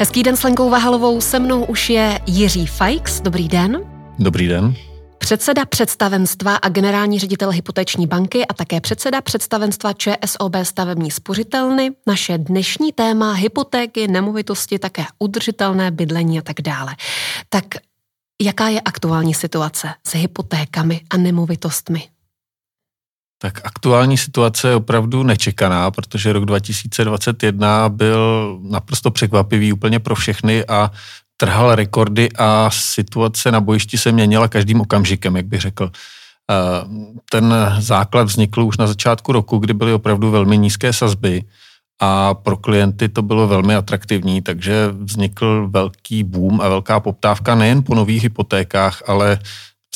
Hezký den s Lenkou Vahalovou, se mnou už je Jiří Fajks. Dobrý den. Dobrý den. Předseda představenstva a generální ředitel hypoteční banky a také předseda představenstva ČSOB stavební spořitelny. Naše dnešní téma hypotéky, nemovitosti, také udržitelné bydlení a tak dále. Tak jaká je aktuální situace s hypotékami a nemovitostmi? Tak aktuální situace je opravdu nečekaná, protože rok 2021 byl naprosto překvapivý úplně pro všechny a trhal rekordy a situace na bojišti se měnila každým okamžikem, jak bych řekl. Ten základ vznikl už na začátku roku, kdy byly opravdu velmi nízké sazby a pro klienty to bylo velmi atraktivní, takže vznikl velký boom a velká poptávka nejen po nových hypotékách, ale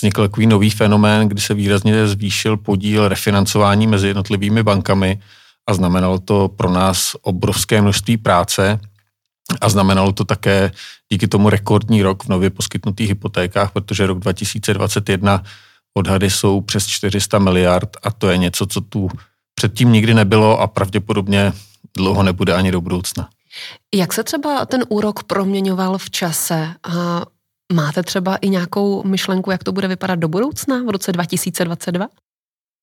vznikl takový nový fenomén, kdy se výrazně zvýšil podíl refinancování mezi jednotlivými bankami a znamenalo to pro nás obrovské množství práce a znamenalo to také díky tomu rekordní rok v nově poskytnutých hypotékách, protože rok 2021 odhady jsou přes 400 miliard a to je něco, co tu předtím nikdy nebylo a pravděpodobně dlouho nebude ani do budoucna. Jak se třeba ten úrok proměňoval v čase? A máte třeba i nějakou myšlenku, jak to bude vypadat do budoucna v roce 2022?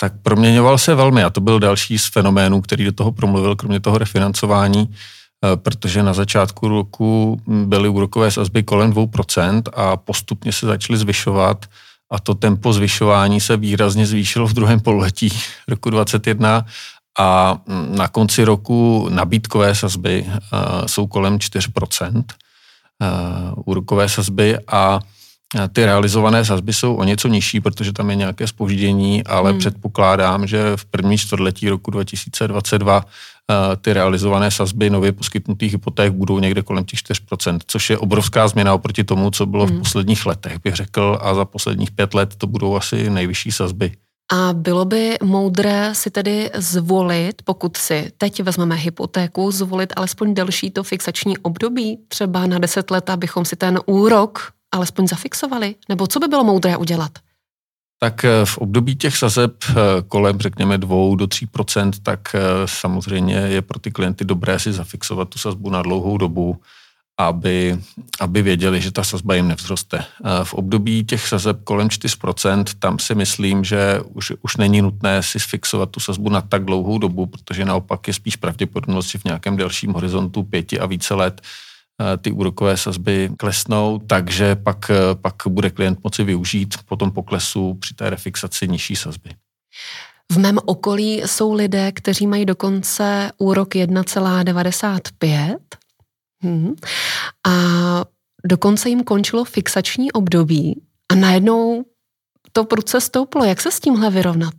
Tak proměňoval se velmi a to byl další z fenoménů, který do toho promluvil, kromě toho refinancování, eh, protože na začátku roku byly úrokové sazby kolem 2% a postupně se začaly zvyšovat a to tempo zvyšování se výrazně zvýšilo v druhém pololetí roku 2021 a na konci roku nabídkové sazby uh, jsou kolem 4%, uh, úrokové sazby a ty realizované sazby jsou o něco nižší, protože tam je nějaké spoždění, ale hmm. předpokládám, že v první čtvrtletí roku 2022 uh, ty realizované sazby nově poskytnutých hypoték budou někde kolem těch 4%, což je obrovská změna oproti tomu, co bylo hmm. v posledních letech, bych řekl, a za posledních pět let to budou asi nejvyšší sazby. A bylo by moudré si tedy zvolit, pokud si teď vezmeme hypotéku, zvolit alespoň delší to fixační období, třeba na 10 let, abychom si ten úrok alespoň zafixovali? Nebo co by bylo moudré udělat? Tak eh, v období těch sazeb eh, kolem, řekněme, 2 do 3% tak eh, samozřejmě je pro ty klienty dobré si zafixovat tu sazbu na dlouhou dobu aby, aby věděli, že ta sazba jim nevzroste. V období těch sazeb kolem 4%, tam si myslím, že už, už není nutné si fixovat tu sazbu na tak dlouhou dobu, protože naopak je spíš pravděpodobnost, že v nějakém delším horizontu pěti a více let ty úrokové sazby klesnou, takže pak, pak bude klient moci využít po tom poklesu při té refixaci nižší sazby. V mém okolí jsou lidé, kteří mají dokonce úrok 1,95 Hmm. A dokonce jim končilo fixační období a najednou to prudce stouplo. Jak se s tímhle vyrovnat?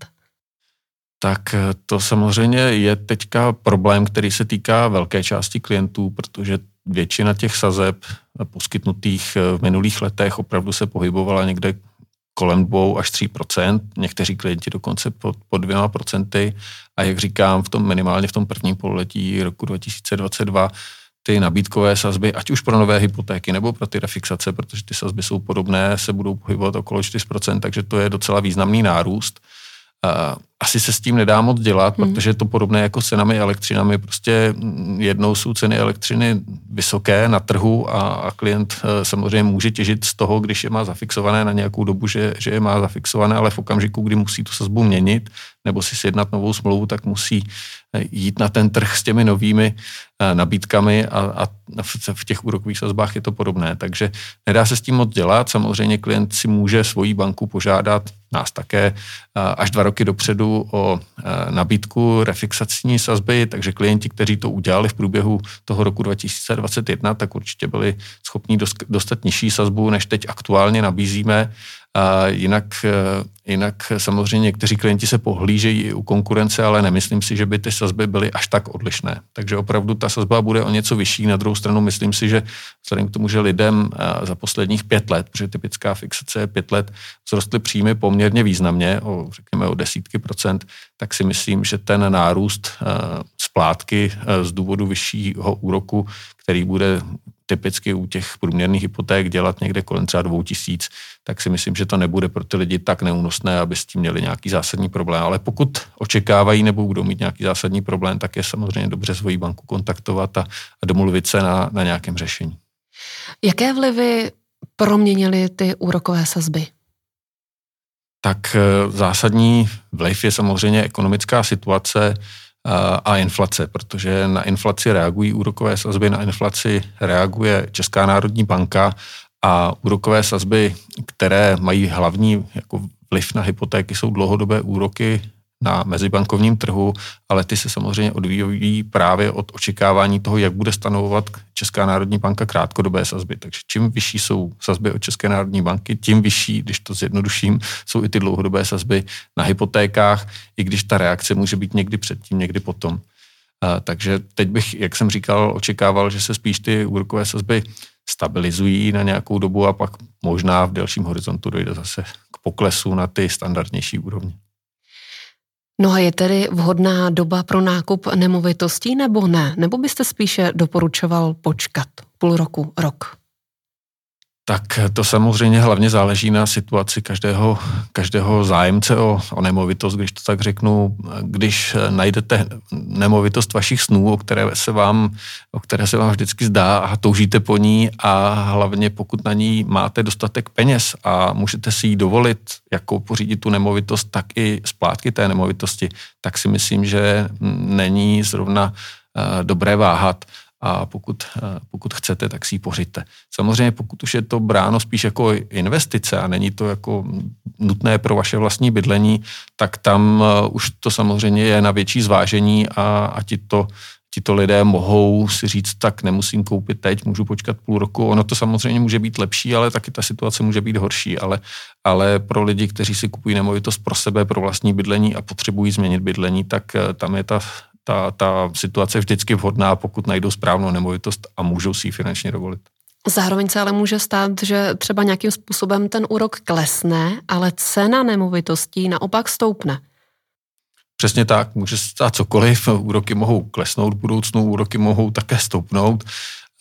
Tak eh, to samozřejmě je teďka problém, který se týká velké části klientů, protože většina těch sazeb poskytnutých eh, v minulých letech opravdu se pohybovala někde kolem 2 až 3% někteří klienti dokonce pod, pod 2 procenty. A jak říkám, v tom minimálně v tom prvním pololetí roku 2022 ty nabídkové sazby, ať už pro nové hypotéky nebo pro ty refixace, protože ty sazby jsou podobné, se budou pohybovat okolo 4%, takže to je docela významný nárůst. Asi se s tím nedá moc dělat, hmm. protože je to podobné jako s cenami elektřinami. Prostě jednou jsou ceny elektřiny vysoké na trhu a, a klient e, samozřejmě může těžit z toho, když je má zafixované na nějakou dobu, že, že je má zafixované, ale v okamžiku, kdy musí tu sazbu měnit nebo si sjednat novou smlouvu, tak musí jít na ten trh s těmi novými eh, nabídkami a, a v těch úrokových sazbách je to podobné. Takže nedá se s tím moc dělat. Samozřejmě klient si může svoji banku požádat, nás také, eh, až dva roky dopředu o eh, nabídku refixační sazby, takže klienti, kteří to udělali v průběhu toho roku 2021, tak určitě byli schopni dostat nižší sazbu, než teď aktuálně nabízíme. A jinak, eh, jinak samozřejmě někteří klienti se pohlížejí i u konkurence, ale nemyslím si, že by ty sazby byly až tak odlišné. Takže opravdu ta sazba bude o něco vyšší. Na druhou stranu myslím si, že vzhledem k tomu, že lidem eh, za posledních pět let, protože typická fixace je pět let, vzrostly příjmy poměrně významně, o, řekněme o desítky procent, tak si myslím, že ten nárůst splátky eh, z důvodu vyššího úroku, který bude typicky u těch průměrných hypoték dělat někde kolem třeba dvou tisíc, tak si myslím, že to nebude pro ty lidi tak neúnosné, aby s tím měli nějaký zásadní problém. Ale pokud očekávají nebo budou mít nějaký zásadní problém, tak je samozřejmě dobře svoji banku kontaktovat a, a domluvit se na, na nějakém řešení. Jaké vlivy proměnily ty úrokové sazby? Tak eh, zásadní vliv je samozřejmě ekonomická situace a inflace, protože na inflaci reagují úrokové sazby, na inflaci reaguje Česká národní banka a úrokové sazby, které mají hlavní jako vliv na hypotéky, jsou dlouhodobé úroky na mezibankovním trhu, ale ty se samozřejmě odvíjí právě od očekávání toho, jak bude stanovovat Česká národní banka krátkodobé sazby. Takže čím vyšší jsou sazby od České národní banky, tím vyšší, když to zjednoduším, jsou i ty dlouhodobé sazby na hypotékách, i když ta reakce může být někdy předtím, někdy potom. Takže teď bych, jak jsem říkal, očekával, že se spíš ty úrokové sazby stabilizují na nějakou dobu a pak možná v delším horizontu dojde zase k poklesu na ty standardnější úrovně. No a je tedy vhodná doba pro nákup nemovitostí nebo ne? Nebo byste spíše doporučoval počkat půl roku, rok? Tak to samozřejmě hlavně záleží na situaci každého, každého zájemce o, o nemovitost, když to tak řeknu. Když najdete nemovitost vašich snů, o které se vám, o které se vám vždycky zdá a toužíte po ní a hlavně pokud na ní máte dostatek peněz a můžete si ji dovolit, jako pořídit tu nemovitost, tak i splátky té nemovitosti, tak si myslím, že není zrovna uh, dobré váhat a pokud, eh, pokud chcete, tak si ji pořiďte. Samozřejmě pokud už je to bráno spíš jako investice a není to jako nutné pro vaše vlastní bydlení, tak tam eh, už to samozřejmě je na větší zvážení a, a ti to, tito lidé mohou si říct, tak nemusím koupit teď, můžu počkat půl roku. Ono to samozřejmě může být lepší, ale taky ta situace může být horší. Ale, ale pro lidi, kteří si kupují nemovitost pro sebe, pro vlastní bydlení a potřebují změnit bydlení, tak eh, tam je ta ta, ta situace je vždycky vhodná, pokud najdou správnou nemovitost a můžou si ji finančně dovolit. Zároveň se ale může stát, že třeba nějakým způsobem ten úrok klesne, ale cena nemovitostí naopak stoupne. Přesně tak, může se stát cokoliv, úroky mohou klesnout v budoucnu, úroky mohou také stoupnout.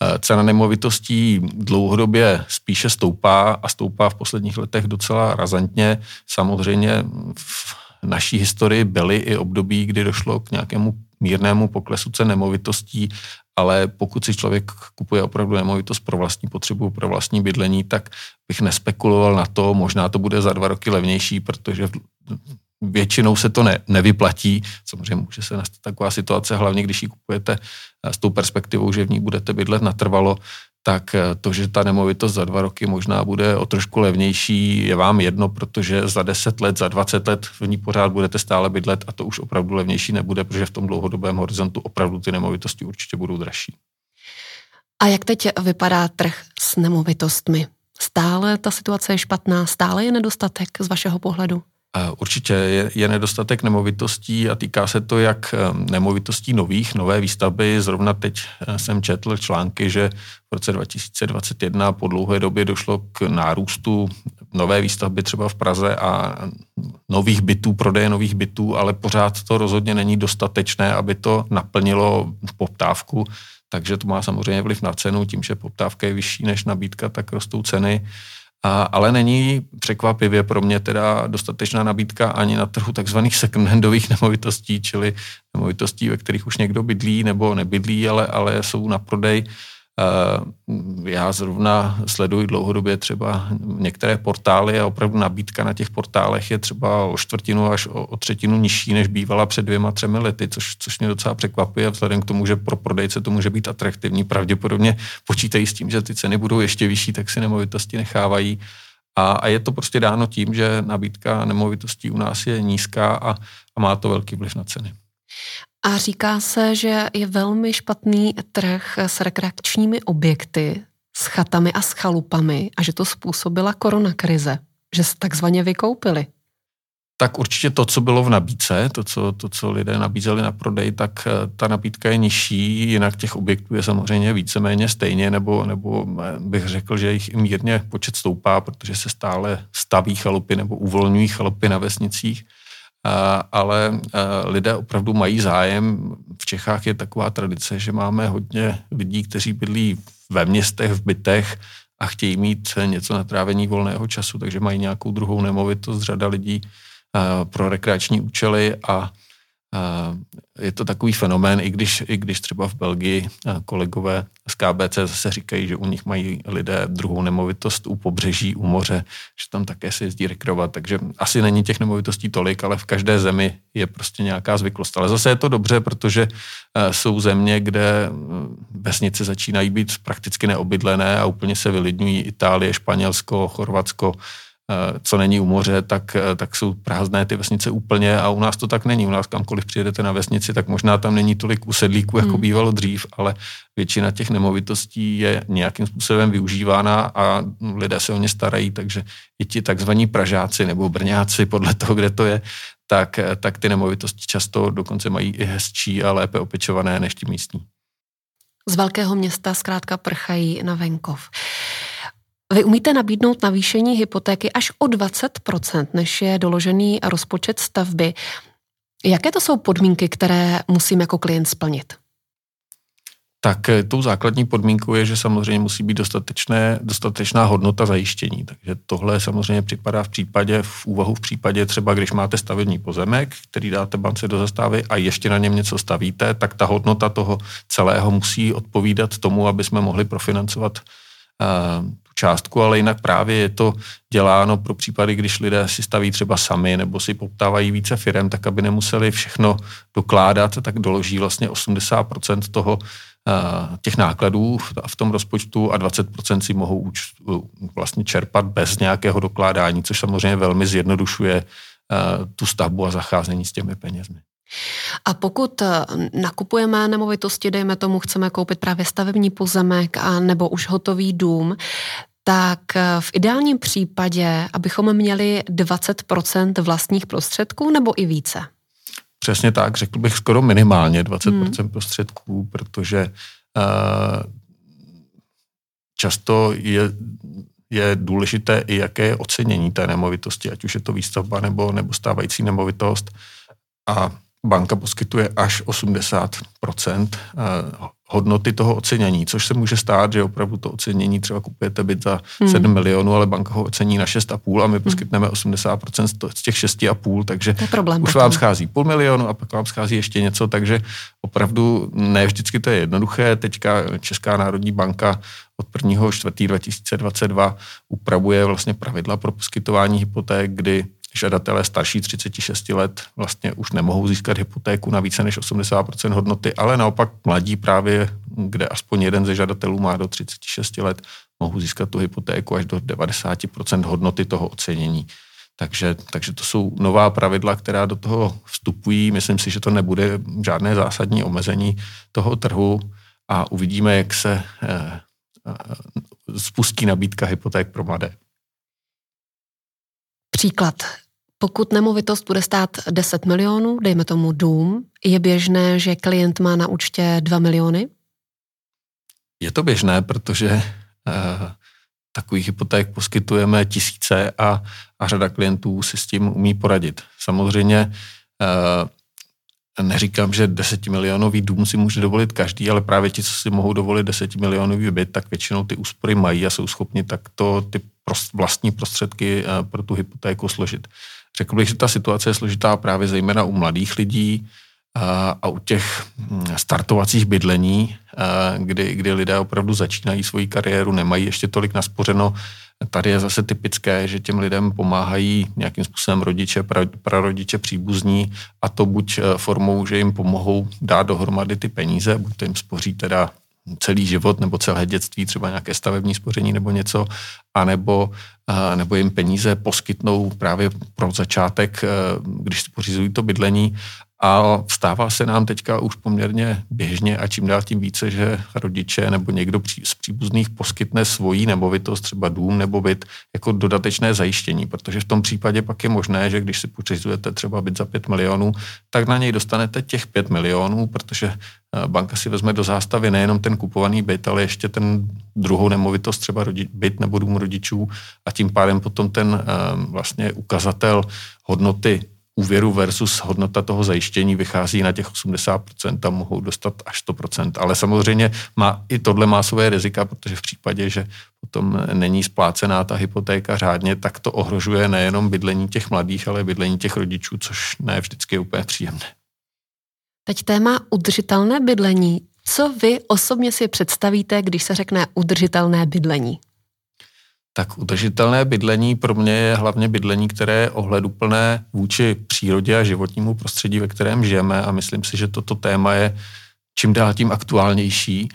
Eh, cena nemovitostí dlouhodobě spíše stoupá a stoupá v posledních letech docela razantně. Samozřejmě v naší historii byly i období, kdy došlo k nějakému mírnému poklesu cen nemovitostí, ale pokud si člověk kupuje opravdu nemovitost pro vlastní potřebu, pro vlastní bydlení, tak bych nespekuloval na to, možná to bude za dva roky levnější, protože většinou se to ne, nevyplatí. Samozřejmě může se nastat taková situace, hlavně když ji kupujete s tou perspektivou, že v ní budete bydlet natrvalo, tak eh, to, že ta nemovitost za dva roky možná bude o trošku levnější, je vám jedno, protože za 10 let, za 20 let v ní pořád budete stále bydlet a to už opravdu levnější nebude, protože v tom dlouhodobém horizontu opravdu ty nemovitosti určitě budou dražší. A jak teď vypadá trh s nemovitostmi? Stále ta situace je špatná, stále je nedostatek z vašeho pohledu? Určitě je, je nedostatek nemovitostí a týká se to jak nemovitostí nových, nové výstavby. Zrovna teď eh, jsem četl články, že v roce 2021 po dlouhé době došlo k nárůstu nové výstavby třeba v Praze a nových bytů, prodeje nových bytů, ale pořád to rozhodně není dostatečné, aby to naplnilo poptávku. Takže to má samozřejmě vliv na cenu, tím, že poptávka je vyšší než nabídka, tak rostou ceny. A, ale není překvapivě pro mě teda dostatečná nabídka ani na trhu takzvaných second-handových nemovitostí, čili nemovitostí, ve kterých už někdo bydlí nebo nebydlí, ale, ale jsou na prodej. Eh, já zrovna sleduji dlouhodobě třeba některé portály a opravdu nabídka na těch portálech je třeba o čtvrtinu až o, o třetinu nižší, než bývala před dvěma, třemi lety, což, což mě docela překvapuje vzhledem k tomu, že pro prodejce to může být atraktivní. Pravděpodobně počítají s tím, že ty ceny budou ještě vyšší, tak si nemovitosti nechávají. A, a je to prostě dáno tím, že nabídka nemovitostí u nás je nízká a, a má to velký vliv na ceny. A říká se, že je velmi špatný trh s rekreačními objekty, s chatami a s chalupami a že to způsobila koronakrize, že se takzvaně vykoupili. Tak určitě to, co bylo v nabídce, to co, to, co lidé nabízeli na prodej, tak eh, ta nabídka je nižší, jinak těch objektů je samozřejmě víceméně stejně, nebo, nebo eh, bych řekl, že jich mírně počet stoupá, protože se stále staví chalupy nebo uvolňují chalupy na vesnicích ale lidé opravdu mají zájem. V Čechách je taková tradice, že máme hodně lidí, kteří bydlí ve městech, v bytech a chtějí mít něco na trávení volného času, takže mají nějakou druhou nemovitost, řada lidí pro rekreační účely a je to takový fenomén, i když, i když třeba v Belgii kolegové z KBC zase říkají, že u nich mají lidé druhou nemovitost u pobřeží, u moře, že tam také se jezdí rekreovat, takže asi není těch nemovitostí tolik, ale v každé zemi je prostě nějaká zvyklost. Ale zase je to dobře, protože jsou země, kde vesnice začínají být prakticky neobydlené a úplně se vylidňují Itálie, Španělsko, Chorvatsko, co není u moře, tak, eh, tak jsou prázdné ty vesnice úplně a u nás to tak není. U nás kamkoliv přijedete na vesnici, tak možná tam není tolik usedlíků, jako hmm. bývalo dřív, ale většina těch nemovitostí je nějakým způsobem využívána a lidé se o ně starají, takže i ti takzvaní Pražáci nebo Brňáci, podle toho, kde to je, tak, eh, tak ty nemovitosti často dokonce mají i hezčí a lépe opečované než ti místní. Z velkého města zkrátka prchají na venkov. Vy umíte nabídnout navýšení hypotéky až o 20%, než je doložený rozpočet stavby. Jaké to jsou podmínky, které musím jako klient splnit? tak eh, tou základní podmínkou je, že samozřejmě musí být dostatečné, dostatečná hodnota zajištění. Takže tohle samozřejmě připadá v případě, v úvahu v případě třeba, když máte stavební pozemek, který dáte bance do zastávy a ještě na něm něco stavíte, tak ta hodnota toho celého musí odpovídat tomu, aby jsme mohli profinancovat uh, částku, ale jinak právě je to děláno pro případy, když lidé si staví třeba sami nebo si poptávají více firm, tak aby nemuseli všechno dokládat, tak doloží vlastně 80% toho eh, těch nákladů v tom rozpočtu a 20% si mohou vlastně čerpat bez nějakého dokládání, což samozřejmě velmi zjednodušuje eh, tu stavbu a zacházení s těmi penězmi. A pokud eh, nakupujeme nemovitosti, dejme tomu, chceme koupit právě stavební pozemek a nebo už hotový dům, tak eh, v ideálním případě, abychom měli 20% vlastních prostředků nebo i více? Přesně tak, řekl bych skoro minimálně 20% hmm. prostředků, protože uh, často je, je důležité i jaké je ocenění té nemovitosti, ať už je to výstavba nebo, nebo stávající nemovitost. A banka poskytuje až 80% hodnoty toho ocenění, což se může stát, že opravdu to ocenění třeba kupujete byt za hmm. 7 milionů, ale banka ho ocení na 6,5 a my hmm. poskytneme 80% z těch 6,5, takže to je problém už potom. vám schází půl milionu a pak vám schází ještě něco, takže opravdu ne vždycky to je jednoduché. Teďka Česká národní banka od 1. 4. 2022 upravuje vlastně pravidla pro poskytování hypoték, kdy žadatelé starší 36 let vlastně už nemohou získat hypotéku na více než 80% hodnoty, ale naopak mladí právě, kde aspoň jeden ze žadatelů má do 36 let, mohou získat tu hypotéku až do 90% hodnoty toho ocenění. Takže, takže to jsou nová pravidla, která do toho vstupují. Myslím si, že to nebude žádné zásadní omezení toho trhu a uvidíme, jak se eh, eh, spustí nabídka hypoték pro mladé. Příklad. Pokud nemovitost bude stát 10 milionů, dejme tomu dům, je běžné, že klient má na účtě 2 miliony? Je to běžné, protože uh, takových hypoték poskytujeme tisíce a, a řada klientů si s tím umí poradit. Samozřejmě uh, neříkám, že 10 milionový dům si může dovolit každý, ale právě ti, co si mohou dovolit 10 milionový byt, tak většinou ty úspory mají a jsou schopni takto ty vlastní prostředky uh, pro tu hypotéku složit. Řekl bych, že ta situace je složitá právě zejména u mladých lidí a, a u těch hm, startovacích bydlení, a, kdy, kdy lidé opravdu začínají svoji kariéru, nemají ještě tolik naspořeno. Tady je zase typické, že těm lidem pomáhají nějakým způsobem rodiče, pra, prarodiče, příbuzní a to buď formou, že jim pomohou dát dohromady ty peníze, buď to jim spoří teda celý život nebo celé dětství, třeba nějaké stavební spoření nebo něco, anebo, nebo jim peníze poskytnou právě pro začátek, e, když si pořizují to bydlení. A stává se nám teďka už poměrně běžně a čím dál tím více, že rodiče nebo někdo z příbuzných poskytne svoji nemovitost, třeba dům nebo byt, jako dodatečné zajištění, protože v tom případě pak je možné, že když si pořizujete třeba byt za 5 milionů, tak na něj dostanete těch 5 milionů, protože eh, banka si vezme do zástavy nejenom ten kupovaný byt, ale ještě ten druhou nemovitost, třeba byt nebo dům rodičů a tím pádem potom ten eh, vlastně ukazatel hodnoty úvěru versus hodnota toho zajištění vychází na těch 80% a mohou dostat až 100%. Ale samozřejmě má, i tohle má své rizika, protože v případě, že potom není splácená ta hypotéka řádně, tak to ohrožuje nejenom bydlení těch mladých, ale bydlení těch rodičů, což ne vždycky je úplně příjemné. Teď téma udržitelné bydlení. Co vy osobně si představíte, když se řekne udržitelné bydlení? Tak udržitelné bydlení pro mě je hlavně bydlení, které je ohleduplné vůči přírodě a životnímu prostředí, ve kterém žijeme a myslím si, že toto téma je čím dál tím aktuálnější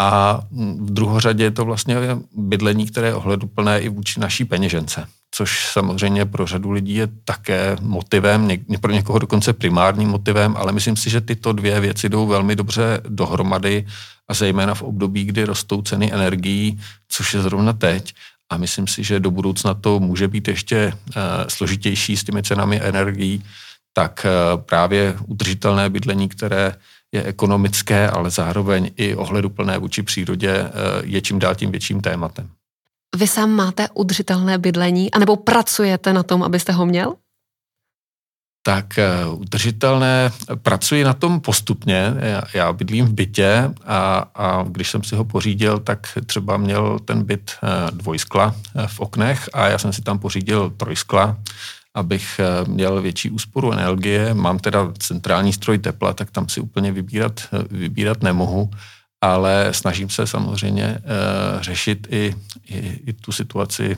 a v druhořadě je to vlastně bydlení, které je ohleduplné i vůči naší peněžence, což samozřejmě pro řadu lidí je také motivem, pro někoho dokonce primárním motivem, ale myslím si, že tyto dvě věci jdou velmi dobře dohromady a zejména v období, kdy rostou ceny energií, což je zrovna teď, a myslím si, že do budoucna to může být ještě uh, složitější s těmi cenami energií, tak uh, právě udržitelné bydlení, které je ekonomické, ale zároveň i ohleduplné vůči přírodě, uh, je čím dál tím větším tématem. Vy sám máte udržitelné bydlení, anebo pracujete na tom, abyste ho měl? tak eh, udržitelné, pracuji na tom postupně, já, já bydlím v bytě a, a když jsem si ho pořídil, tak třeba měl ten byt eh, dvojskla eh, v oknech a já jsem si tam pořídil trojskla, abych měl větší úsporu energie. Mám teda centrální stroj tepla, tak tam si úplně vybírat, vybírat nemohu, ale snažím se samozřejmě řešit i, i, i tu situaci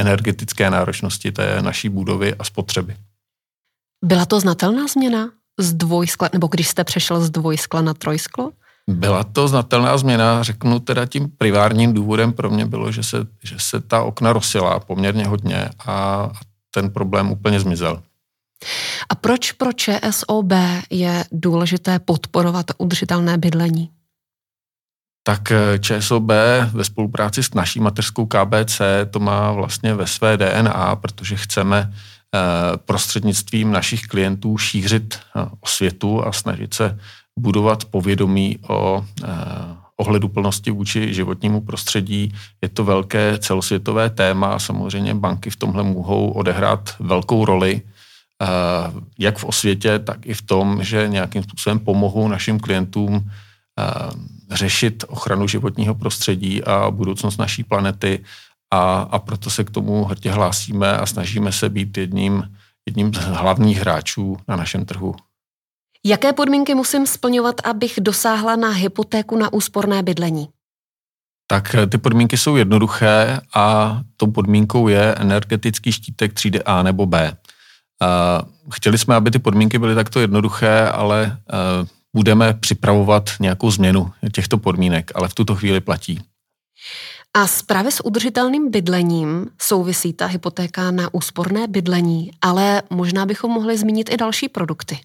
energetické náročnosti té naší budovy a spotřeby. Byla to znatelná změna z dvojskla, nebo když jste přešel z dvojskla na trojsklo? Byla to znatelná změna, řeknu teda tím privárním důvodem pro mě bylo, že se, že se ta okna rozsila poměrně hodně a ten problém úplně zmizel. A proč pro ČSOB je důležité podporovat udržitelné bydlení? Tak eh, ČSOB ve spolupráci s naší mateřskou KBC to má vlastně ve své DNA, protože chceme Eh, prostřednictvím našich klientů šířit eh, osvětu a snažit se budovat povědomí o eh, ohleduplnosti vůči životnímu prostředí. Je to velké celosvětové téma a samozřejmě banky v tomhle mohou odehrát velkou roli, jak v osvětě, tak i v tom, že nějakým způsobem pomohou našim klientům řešit ochranu životního prostředí a budoucnost naší planety a, a proto se k tomu hrdě hlásíme a snažíme se být jedním, jedním z hlavních hráčů na našem trhu. Jaké podmínky musím splňovat, abych dosáhla na hypotéku na úsporné bydlení? Tak eh, ty podmínky jsou jednoduché a tou podmínkou je energetický štítek třídy A nebo B. Chtěli jsme, aby ty podmínky byly takto jednoduché, ale eh, budeme připravovat nějakou změnu těchto podmínek, ale v tuto chvíli platí. A s právě s udržitelným bydlením souvisí ta hypotéka na úsporné bydlení, ale možná bychom mohli zmínit i další produkty.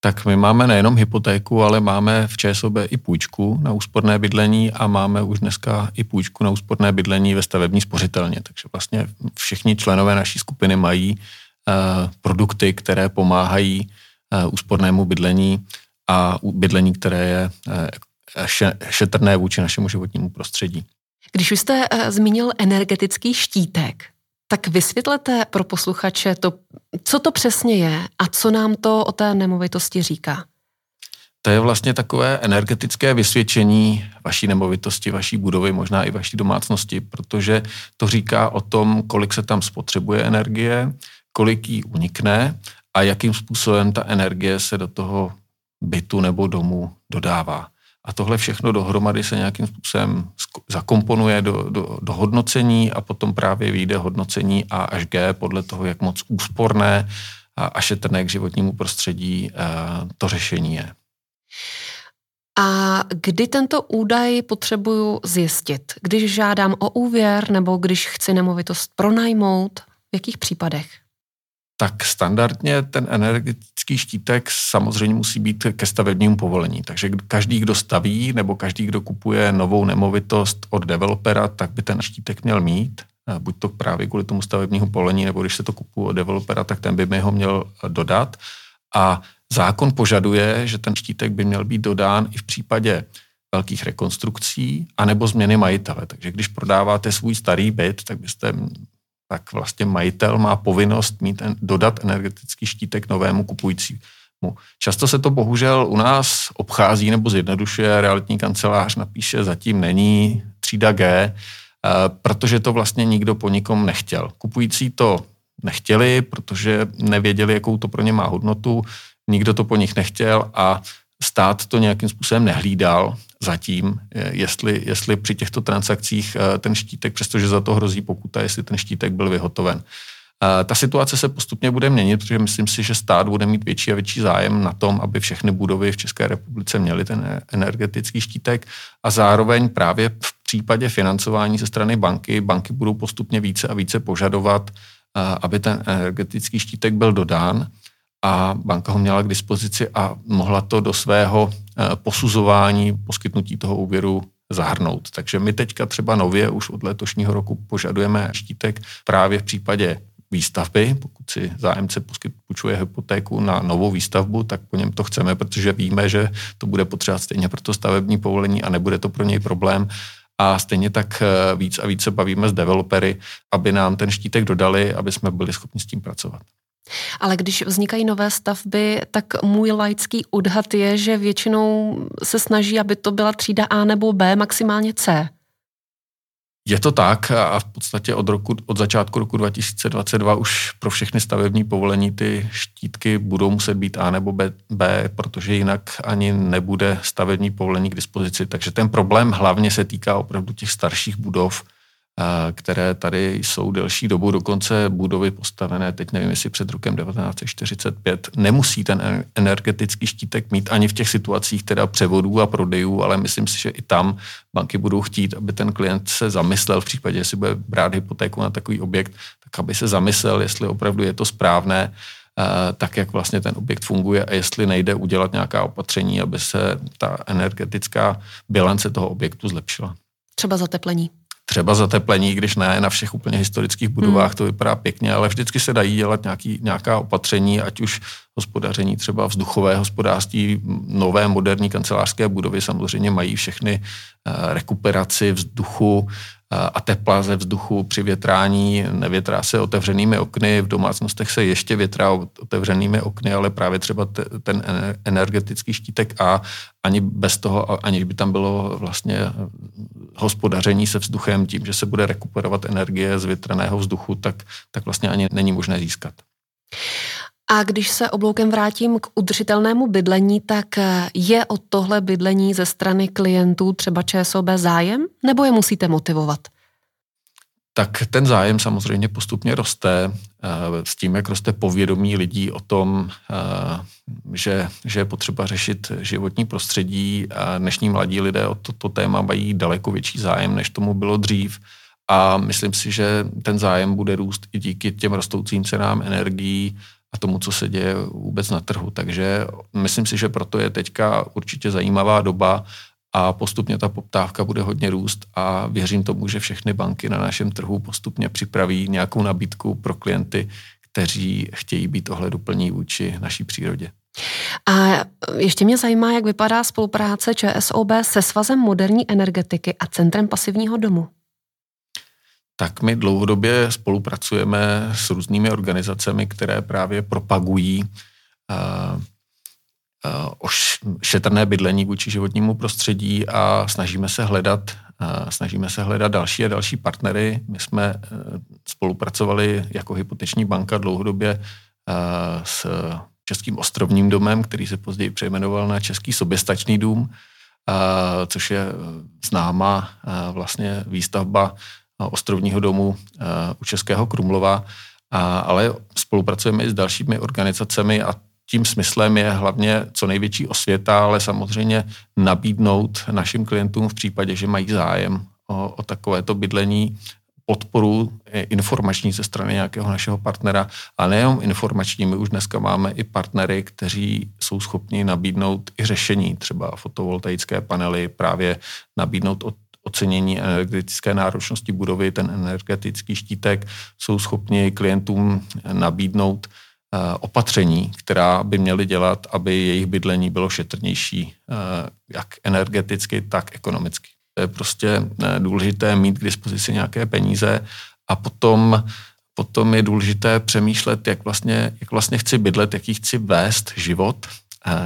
Tak my máme nejenom hypotéku, ale máme v ČSOB i půjčku na úsporné bydlení a máme už dneska i půjčku na úsporné bydlení ve stavební spořitelně. Takže vlastně všichni členové naší skupiny mají uh, produkty, které pomáhají uh, úspornému bydlení a bydlení, které je uh, šetrné vůči našemu životnímu prostředí. Když už jste uh, zmínil energetický štítek, tak vysvětlete pro posluchače to, co to přesně je a co nám to o té nemovitosti říká. To je vlastně takové energetické vysvědčení vaší nemovitosti, vaší budovy, možná i vaší domácnosti, protože to říká o tom, kolik se tam spotřebuje energie, kolik jí unikne a jakým způsobem ta energie se do toho bytu nebo domu dodává. A tohle všechno dohromady se nějakým způsobem zakomponuje do, do, do hodnocení a potom právě vyjde hodnocení A až G podle toho, jak moc úsporné a, a šetrné k životnímu prostředí eh, to řešení je. A kdy tento údaj potřebuju zjistit? Když žádám o úvěr nebo když chci nemovitost pronajmout? V jakých případech? tak standardně ten energetický štítek samozřejmě musí být ke stavebnímu povolení. Takže každý, kdo staví nebo každý, kdo kupuje novou nemovitost od developera, tak by ten štítek měl mít. Buď to právě kvůli tomu stavebnímu povolení, nebo když se to kupuje od developera, tak ten by mi ho měl dodat. A zákon požaduje, že ten štítek by měl být dodán i v případě velkých rekonstrukcí anebo změny majitele. Takže když prodáváte svůj starý byt, tak byste tak vlastně majitel má povinnost mít dodat energetický štítek novému kupujícímu. Často se to bohužel u nás obchází nebo zjednodušuje, realitní kancelář napíše zatím není třída G, eh, protože to vlastně nikdo po nikom nechtěl. Kupující to nechtěli, protože nevěděli, jakou to pro ně má hodnotu, nikdo to po nich nechtěl a stát to nějakým způsobem nehlídal zatím, jestli, jestli při těchto transakcích eh, ten štítek, přestože za to hrozí pokuta, jestli ten štítek byl vyhotoven. Eh, ta situace se postupně bude měnit, protože myslím si, že stát bude mít větší a větší zájem na tom, aby všechny budovy v České republice měly ten energetický štítek a zároveň právě v případě financování ze strany banky, banky budou postupně více a více požadovat, eh, aby ten energetický štítek byl dodán a banka ho měla k dispozici a mohla to do svého posuzování, poskytnutí toho úvěru zahrnout. Takže my teďka třeba nově už od letošního roku požadujeme štítek právě v případě výstavby. Pokud si zájemce půjčuje hypotéku na novou výstavbu, tak po něm to chceme, protože víme, že to bude potřebovat stejně pro to stavební povolení a nebude to pro něj problém. A stejně tak eh, víc a víc se bavíme s developery, aby nám ten štítek dodali, aby jsme byli schopni s tím pracovat. Ale když vznikají nové stavby, tak můj laický odhad je, že většinou se snaží, aby to byla třída A nebo B, maximálně C. Je to tak a v podstatě od, roku, od začátku roku 2022 už pro všechny stavební povolení ty štítky budou muset být A nebo B, B, protože jinak ani nebude stavební povolení k dispozici. Takže ten problém hlavně se týká opravdu těch starších budov, které tady jsou delší dobu, dokonce budovy postavené, teď nevím, jestli před rokem 1945, nemusí ten energetický štítek mít ani v těch situacích teda převodů a prodejů, ale myslím si, že i tam banky budou chtít, aby ten klient se zamyslel v případě, jestli bude brát hypotéku na takový objekt, tak aby se zamyslel, jestli opravdu je to správné, tak, jak vlastně ten objekt funguje a jestli nejde udělat nějaká opatření, aby se ta energetická bilance toho objektu zlepšila. Třeba zateplení třeba zateplení, když ne na všech úplně historických budovách, hmm. to vypadá pěkně, ale vždycky se dají dělat nějaký, nějaká opatření, ať už hospodaření třeba vzduchové hospodářství, nové moderní kancelářské budovy samozřejmě mají všechny uh, rekuperaci vzduchu, a tepla ze vzduchu při větrání. Nevětrá se otevřenými okny, v domácnostech se ještě větrá otevřenými okny, ale právě třeba ten energetický štítek A, ani bez toho, aniž by tam bylo vlastně hospodaření se vzduchem tím, že se bude rekuperovat energie z větraného vzduchu, tak, tak vlastně ani není možné získat. A když se obloukem vrátím k udržitelnému bydlení, tak je o tohle bydlení ze strany klientů třeba ČSOB zájem, nebo je musíte motivovat? Tak ten zájem samozřejmě postupně roste eh, s tím, jak roste povědomí lidí o tom, eh, že, že je potřeba řešit životní prostředí. A dnešní mladí lidé o toto téma mají daleko větší zájem, než tomu bylo dřív. A myslím si, že ten zájem bude růst i díky těm rostoucím cenám energií a tomu, co se děje vůbec na trhu. Takže myslím si, že proto je teďka určitě zajímavá doba a postupně ta poptávka bude hodně růst a věřím tomu, že všechny banky na našem trhu postupně připraví nějakou nabídku pro klienty, kteří chtějí být ohleduplní vůči naší přírodě. A ještě mě zajímá, jak vypadá spolupráce ČSOB se Svazem moderní energetiky a Centrem pasivního domu tak my dlouhodobě spolupracujeme s různými organizacemi, které právě propagují uh, uh, šetrné bydlení vůči životnímu prostředí a snažíme se hledat uh, snažíme se hledat další a další partnery. My jsme spolupracovali jako hypoteční banka dlouhodobě s Českým ostrovním domem, který se později přejmenoval na Český soběstačný dům, což je známá vlastně výstavba ostrovního domu eh, u Českého Krumlova, ale spolupracujeme i s dalšími organizacemi a tím smyslem je hlavně co největší osvěta, ale samozřejmě nabídnout našim klientům v případě, že mají zájem o, o takovéto bydlení, podporu informační ze strany nějakého našeho partnera. A nejenom informační, my už dneska máme i partnery, kteří jsou schopni nabídnout i řešení, třeba fotovoltaické panely, právě nabídnout od ocenění energetické náročnosti budovy, ten energetický štítek, jsou schopni klientům nabídnout eh, opatření, která by měly dělat, aby jejich bydlení bylo šetrnější, eh, jak energeticky, tak ekonomicky. To je prostě eh, důležité mít k dispozici nějaké peníze a potom potom je důležité přemýšlet, jak vlastně, jak vlastně chci bydlet, jaký chci vést život.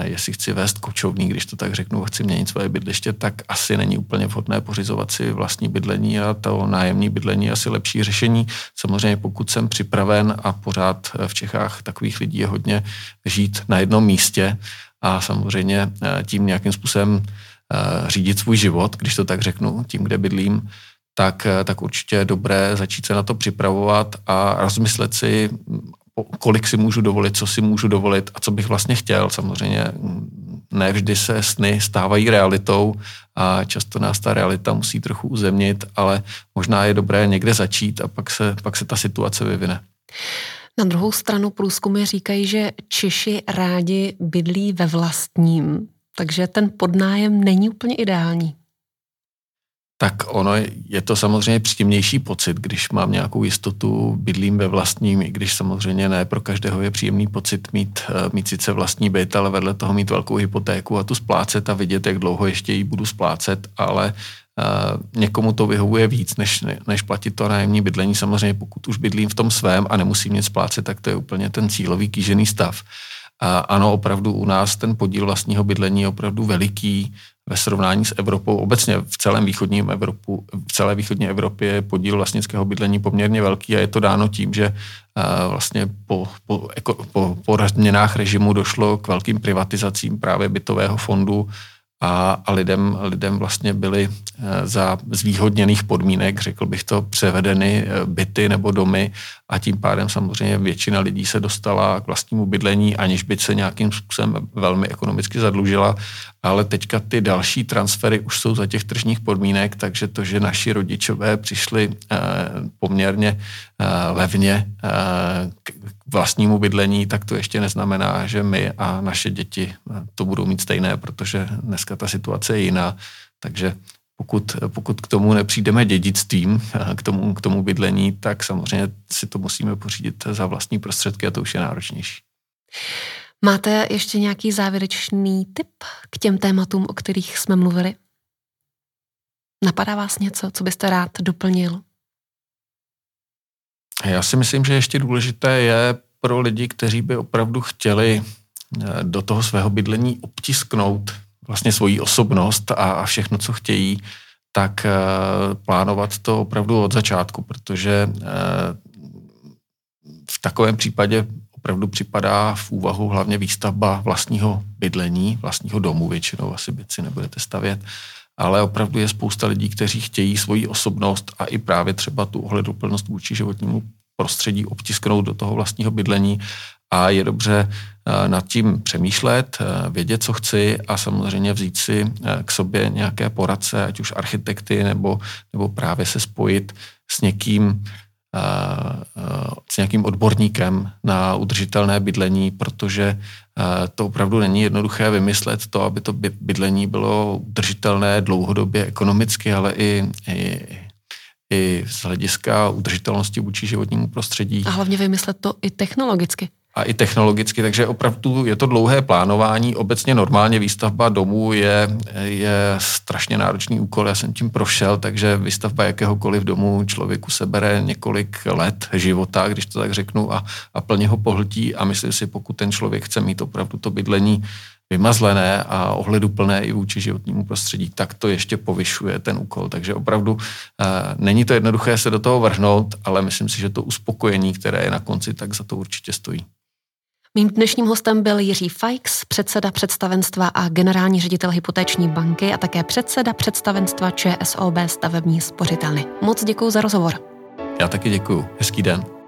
Jestli chci vést kočovný, když to tak řeknu, chci měnit svoje bydliště, tak asi není úplně vhodné pořizovat si vlastní bydlení a to nájemní bydlení asi lepší řešení. Samozřejmě pokud jsem připraven a pořád v Čechách takových lidí je hodně žít na jednom místě a samozřejmě eh, tím nějakým způsobem eh, řídit svůj život, když to tak řeknu, tím, kde bydlím, tak, eh, tak určitě je dobré začít se na to připravovat a rozmyslet si, kolik si můžu dovolit, co si můžu dovolit a co bych vlastně chtěl. Samozřejmě ne vždy se sny stávají realitou a často nás ta realita musí trochu uzemnit, ale možná je dobré někde začít a pak se, pak se ta situace vyvine. Na druhou stranu průzkumy říkají, že Češi rádi bydlí ve vlastním, takže ten podnájem není úplně ideální tak ono je to samozřejmě příjemnější pocit, když mám nějakou jistotu, bydlím ve vlastním, i když samozřejmě ne pro každého je příjemný pocit mít, eh, mít sice vlastní byt, ale vedle toho mít velkou hypotéku a tu splácet a vidět, jak dlouho ještě ji budu splácet, ale Uh, někomu to vyhovuje víc, než, než platit to nájemní bydlení. Samozřejmě pokud už bydlím v tom svém a nemusím nic splácet, tak to je úplně ten cílový kýžený stav. A ano, opravdu u nás ten podíl vlastního bydlení je opravdu veliký ve srovnání s Evropou. Obecně v celém východním Evropu, v celé východní Evropě je podíl vlastnického bydlení poměrně velký a je to dáno tím, že vlastně po, po, po, po změnách režimu došlo k velkým privatizacím právě bytového fondu a, a lidem, lidem vlastně byly eh, za zvýhodněných podmínek, řekl bych to, převedeny eh, byty nebo domy a tím pádem samozřejmě většina lidí se dostala k vlastnímu bydlení, aniž by se nějakým způsobem velmi ekonomicky zadlužila, ale teďka ty další transfery už jsou za těch tržních podmínek, takže to, že naši rodičové přišli eh, poměrně levně k vlastnímu bydlení, tak to ještě neznamená, že my a naše děti to budou mít stejné, protože dneska ta situace je jiná. Takže pokud, pokud k tomu nepřijdeme dědictvím, k tomu, k tomu bydlení, tak samozřejmě si to musíme pořídit za vlastní prostředky a to už je náročnější. Máte ještě nějaký závěrečný tip k těm tématům, o kterých jsme mluvili? Napadá vás něco, co byste rád doplnil? Já si myslím, že ještě důležité je pro lidi, kteří by opravdu chtěli eh, do toho svého bydlení obtisknout vlastně svoji osobnost a, všechno, co chtějí, tak eh, plánovat to opravdu od začátku, protože eh, v takovém případě opravdu připadá v úvahu hlavně výstavba vlastního bydlení, vlastního domu, většinou asi byt si nebudete stavět, ale opravdu je spousta lidí, kteří chtějí svoji osobnost a i právě třeba tu ohleduplnost vůči životnímu prostředí obtisknout do toho vlastního bydlení a je dobře eh, nad tím přemýšlet, eh, vědět, co chci a samozřejmě vzít si eh, k sobě nějaké poradce, ať už architekty nebo, nebo právě se spojit s někým, s nějakým odborníkem na udržitelné bydlení, protože to opravdu není jednoduché vymyslet to, aby to bydlení bylo udržitelné dlouhodobě ekonomicky, ale i, i, i z hlediska udržitelnosti vůči životnímu prostředí. A hlavně vymyslet to i technologicky a i technologicky, takže opravdu je to dlouhé plánování. Obecně normálně výstavba domů je, je strašně náročný úkol, já jsem tím prošel, takže výstavba jakéhokoliv domu člověku sebere několik let života, když to tak řeknu, a, a plně ho pohltí a myslím si, pokud ten člověk chce mít opravdu to bydlení vymazlené a ohleduplné i vůči životnímu prostředí, tak to ještě povyšuje ten úkol. Takže opravdu e, není to jednoduché se do toho vrhnout, ale myslím si, že to uspokojení, které je na konci, tak za to určitě stojí. Mým dnešním hostem byl Jiří Fajks, předseda představenstva a generální ředitel hypotéční banky a také předseda představenstva ČSOB stavební spořitelny. Moc děkuji za rozhovor. Já taky děkuji. Hezký den.